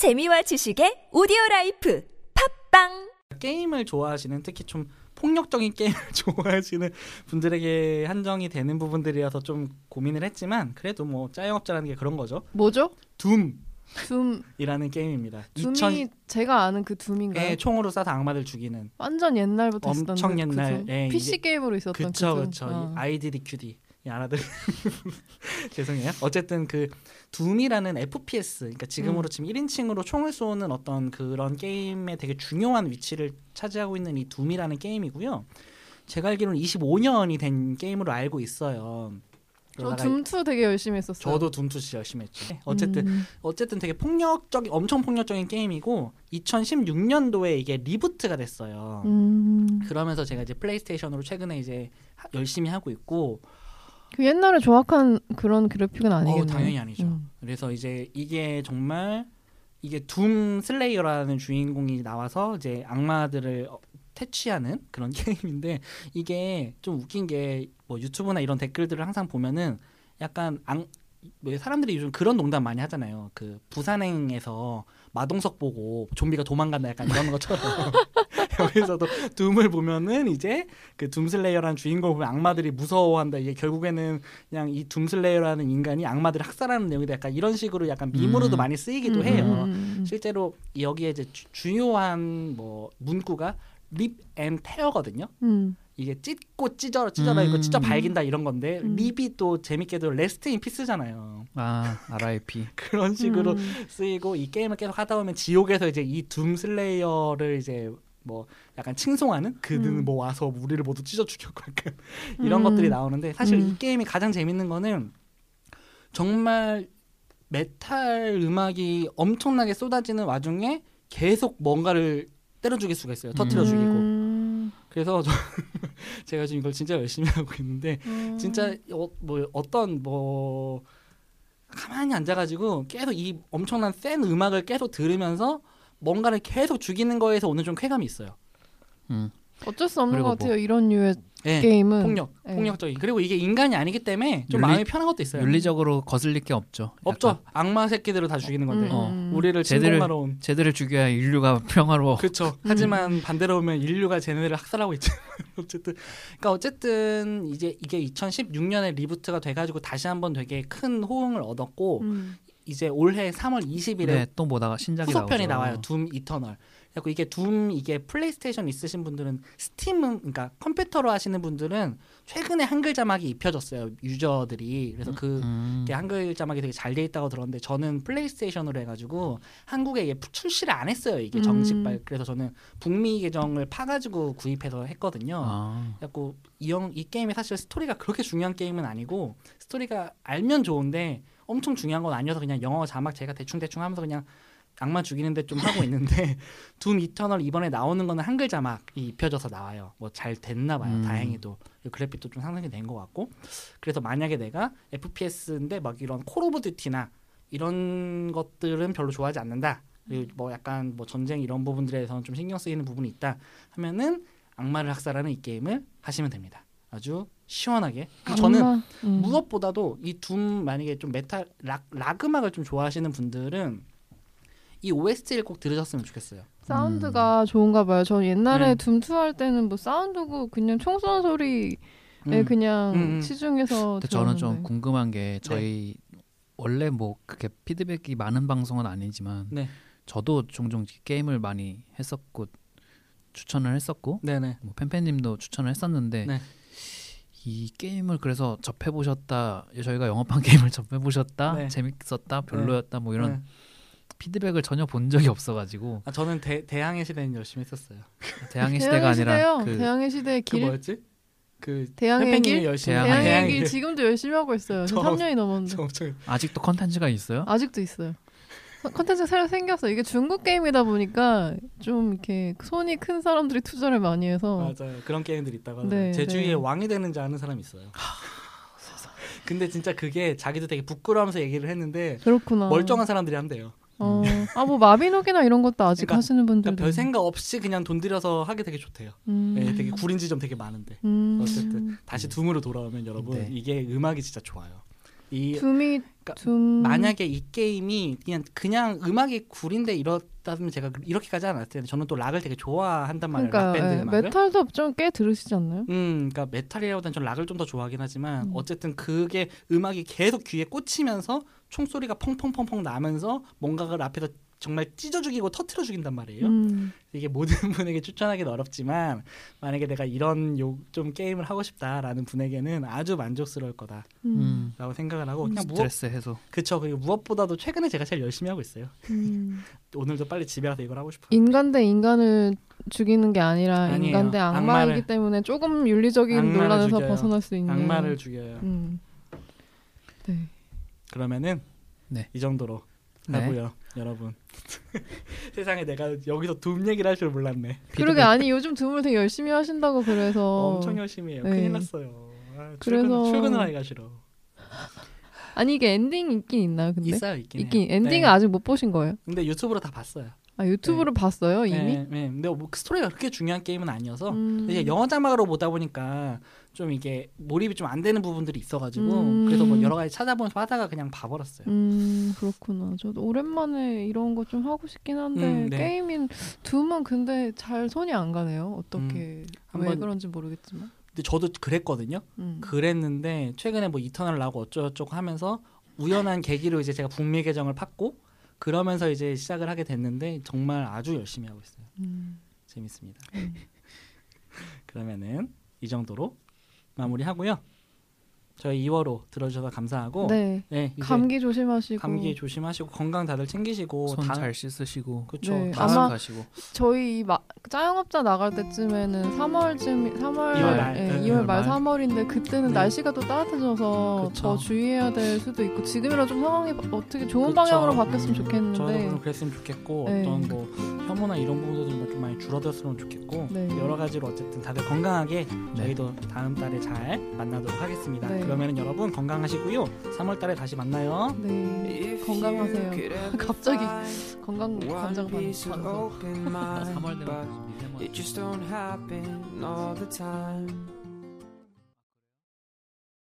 재미와 지식의 오디오 라이프 팟빵 게임을 좋아하시는 특히 좀 폭력적인 게임을 좋아하시는 분들에게 한정이 되는 부분들이어서 좀 고민을 했지만 그래도 뭐 짜영업자라는 게 그런 거죠. 뭐죠? 둠이라는 둠 게임입니다. 둠이 2000에 제가 아는 그 둠인가요? 총으로 쏴서 악마들 죽이는 완전 옛날부터 있었던 엄청 그 옛날, 둠. 예, PC 이게- 게임으로 있었던 그쵸 그 둠. 그쵸 어. IDDQD 알아들 죄송해요. 어쨌든 그 둠이라는 FPS 그러니까 지금으로 음. 지금 1인칭으로 총을 쏘는 어떤 그런 게임에 되게 중요한 위치를 차지하고 있는 이 둠이라는 게임이고요. 제가 알기로는 25년이 된 게임으로 알고 있어요. 저 둠2 되게 열심히 했었어요. 저도 둠 two시 열심히 했죠. 어쨌든 음. 어쨌든 되게 폭력적인 엄청 폭력적인 게임이고 2016년도에 이게 reboot가 됐어요. 음. 그러면서 제가 이제 플레이스테이션으로 최근에 이제 하- 열심히 하고 있고 그 옛날에 정확한 그런 그래픽은 아니겠네요. 어, 당연히 아니죠. 음. 그래서 이제 이게 정말 이게 둠 슬레이어라는 주인공이 나와서 이제 악마들을 어, 퇴치하는 그런 게임인데 이게 좀 웃긴 게 뭐 유튜브나 이런 댓글들을 항상 보면은 약간 앙, 왜 사람들이 요즘 그런 농담 많이 하잖아요. 그 부산행에서 마동석 보고 좀비가 도망간다 약간 이런 것처럼 여기서도 둠을 보면은 이제 그 둠슬레이어라는 주인공을 보면 악마들이 무서워한다. 이게 결국에는 그냥 이 둠슬레이어라는 인간이 악마들을 학살하는 내용이다. 약간 이런 식으로 약간 밈으로도 음. 많이 쓰이기도 음, 해요. 음, 음, 음. 실제로 여기에 이제 주, 주요한 뭐 문구가 rip and tear거든요. 음. 이게 찢고 찢어 찢어라 이거 찢어 음. 발긴다 이런 건데 음. rip이 또 재밌게도 rest in peace잖아요. 아 RIP. 그런 식으로 음. 쓰이고 이 게임을 계속 하다 보면 지옥에서 이제 이 둠 슬레이어를 이제 뭐 약간 칭송하는 그는 음. 뭐 와서 우리를 모두 찢어 죽였고 약간 이런 음. 것들이 나오는데 사실 음. 이 게임이 가장 재밌는 거는 정말 메탈 음악이 엄청나게 쏟아지는 와중에 계속 뭔가를 때려 죽일 수가 있어요. 터트려 죽이고. 음. 그래서 저 제가 지금 이걸 진짜 열심히 하고 있는데 음. 진짜 어, 뭐 어떤 뭐 가만히 앉아가지고 계속 이 엄청난 센 음악을 계속 들으면서 뭔가를 계속 죽이는 거에서 오는 좀 쾌감이 있어요. 음. 어쩔 수 없는 것 같아요. 이런 류의 예, 게임은 폭력, 네. 폭력적인. 그리고 이게 인간이 아니기 때문에 좀 윤리- 마음이 편한 것도 있어요. 윤리적으로 거슬릴 게 없죠. 없죠. 약간 악마 새끼들을 다 죽이는 건데 음, 어. 음. 우리를 제대로- 침공하러 온. 쟤들을 죽여야 인류가 평화로워. 그렇죠. 음. 하지만 반대로 보면 인류가 쟤네들을 학살하고 있죠. 어쨌든 그러니까 어쨌든 이제 이게 2016년에 리부트가 돼가지고 다시 한번 되게 큰 호응을 얻었고 음. 이제 올해 3월 20일에 네, 또 보다가 신작이 후속편이. 나와요. 둠 이터널. 그래서 이게 둠 이게 플레이스테이션 있으신 분들은 스팀은 그러니까 컴퓨터로 하시는 분들은 최근에 한글 자막이 입혀졌어요. 유저들이. 그래서 그 음. 게 한글 자막이 되게 잘 돼 있다고 들었는데 저는 플레이스테이션으로 해가지고 한국에 이게 출시를 안 했어요. 이게 정식발. 음. 그래서 저는 북미 계정을 파가지고 구입해서 했거든요. 아. 그래갖고 이형 이 게임이 사실 스토리가 그렇게 중요한 게임은 아니고 스토리가 알면 좋은데 엄청 중요한 건 아니어서 그냥 영어 자막 제가 대충 대충 하면서 그냥 악마 죽이는데 좀 하고 있는데 둠 이터널 이번에 나오는 거는 한글 자막이 입혀져서 나와요. 뭐 잘 됐나 봐요. 음. 다행히도 그래픽도 좀 상승이 된 것 같고 그래서 만약에 내가 FPS인데 막 이런 콜 오브 듀티나 이런 것들은 별로 좋아하지 않는다. 그리고 뭐 약간 뭐 전쟁 이런 부분들에서는 좀 신경 쓰이는 부분이 있다 하면은 악마를 학살하는 이 게임을 하시면 됩니다. 아주 시원하게. 저는. 음. 무엇보다도 이 둠 만약에 좀 메탈 락, 락 음악을 좀 좋아하시는 분들은 이 OST를 꼭 들으셨으면 좋겠어요. 사운드가 좋은가 봐요. 저 옛날에 네. 둠2 할 때는 뭐 사운드고 그냥 총 쏘는 소리에 음. 그냥 음, 음. 치중해서 근데 저는 좀. 궁금한 게 저희 원래 뭐 그렇게 피드백이 많은 방송은 아니지만 네. 저도 종종 게임을 많이 했었고 추천을 했었고 네네. 뭐 팬팬님도 추천을 했었는데 네. 이 게임을 그래서 접해 보셨다 저희가 영업한 게임을 접해 보셨다 네. 재밌었다 별로였다 뭐 이런 네. 피드백을 전혀 본 적이 없어가지고 아, 저는 대, 대항해 시대는 열심히 했었어요. 대항해 시대가 아니라. 그 대항해 시대 그 길. 뭐였지? 그 대항의 팬팬님이 길? 열심히 대항해. 아, 대항해 대항해 길 길. 지금도 열심히 하고 있어요. 저 저- 3년이 넘었는데 저 엄청 아직도 컨텐츠가 있어요? 아직도 있어요. 컨텐츠 새로 생겼어. 이게 중국 게임이다 보니까 좀 이렇게 손이 큰 사람들이 투자를 많이 해서 맞아요. 그런 게임들 있다고 네, 하더라고요. 제 네. 주위에 왕이 되는 자 하는 사람 있어요. 근데 진짜 그게 자기도 되게 부끄러워하면서 얘기를 했는데 그렇구나. 멀쩡한 사람들이 한대요. 어. 아, 뭐 마비노기나 이런 것도 아직 그러니까- 하시는 분들. 그러니까 별 생각 없이 그냥 돈 들여서 하기 되게 좋대요. 음. 예, 되게 구린 지점 되게 많은데. 음. 어쨌든 다시 둠으로 돌아오면 여러분 네. 이게 음악이 진짜 좋아요. 이 둠이 그러니까 둠 만약에 이 게임이 그냥 그냥 음악이 구린데 이렇다면 제가 이렇게까지 안 했을 텐데 저는 또 락을 되게 좋아한단 말이에요. 그러니까 락밴드 예, 음악을. 메탈도 좀 꽤 들으시지 않나요? 음, 그러니까 메탈이라보다는 전 락을 좀 더 좋아하긴 하지만 음. 어쨌든 그게 음악이 계속 귀에 꽂히면서 총소리가 펑펑펑펑 나면서 뭔가를 앞에서 정말 찢어 죽이고 터트려 죽인단 말이에요. 음. 이게 모든 분에게 추천하기는 어렵지만 만약에 내가 이런 요 좀 게임을 하고 싶다라는 분에게는 아주 만족스러울 거다라고 음. 생각을 하고 그냥 무엇 스트레스 해소. 그쵸 그리고 무엇보다도 최근에 제가 제일 열심히 하고 있어요. 음. 오늘도 빨리 집에 가서 이걸 하고 싶어요. 인간 대 인간을 죽이는 게 아니라 아니에요. 인간 대 악마이기 악마를- 때문에 조금 윤리적인 논란에서 죽여요. 벗어날 수 있는 악마를 죽여요. 음. 네. 그러면은 네. 이 정도로 네. 하고요, 여러분. 세상에 내가 여기서 둠 얘기를 할 줄 몰랐네. 그러게 아니 요즘 둠을 되게 열심히 하신다고 그래서 엄청 열심히 해요. 네. 큰일 났어요. 아, 그래서- 출근, 출근을 하기가 싫어. 아니 이게 엔딩 있긴 있나요? 근데 있어요, 있긴 있긴. 엔딩을 네. 아직 못 보신 거예요? 근데 유튜브로 다 봤어요. 아 유튜브로 봤어요 이미? 네, 네. 근데 뭐 스토리가 그렇게 중요한 게임은 아니어서 음. 이제 영어 자막으로 보다 보니까 좀 이게 몰입이 좀 안 되는 부분들이 있어가지고 음. 그래서 뭐 여러 가지 찾아보면서 하다가 그냥 봐버렸어요. 음 그렇구나. 저도 오랜만에 이런 거 좀 하고 싶긴 한데 음, 네. 게임인 둠은 근데 잘 손이 안 가네요. 어떻게 왜 한번- 그런지 모르겠지만. 근데 저도 그랬거든요. 음. 그랬는데 최근에 뭐 이터널 나고 어쩌고저쩌고 하면서 우연한 계기로 이제 제가 북미 계정을 팠고 그러면서 이제 시작을 하게 됐는데 정말 아주 열심히 하고 있어요. 음. 재밌습니다. 음. 그러면은 이 정도로 마무리하고요. 저희 2월호 들어주셔서 감사하고 네. 네, 감기 조심하시고 감기 조심하시고 건강 다들 챙기시고 손 다- 잘 씻으시고 그쵸. 네, 다- 아마- 가시고 저희 이 마, 짜영업자 나갈 때쯤에는 3월쯤 3월 이월 말, 예, 네, 2월 말 말. 3월인데 그때는 네. 날씨가 또 따뜻해져서 그쵸. 더 주의해야 될 수도 있고 지금이라 좀 상황이 어떻게 좋은 그쵸. 방향으로 바뀌었으면 음, 좋겠는데 저도 그랬으면 좋겠고 네. 어떤 뭐 혐오나 이런 부분도 좀, 좀 많이 줄어들었으면 좋겠고 네. 여러 가지로 어쨌든 다들 건강하게 네. 저희도 다음 달에 잘 만나도록 하겠습니다. 네. 그러면은 여러분 건강하시고요. 3월 달에 다시 만나요. 네 건강하세요. 갑자기 건강 관장 반 3월 되면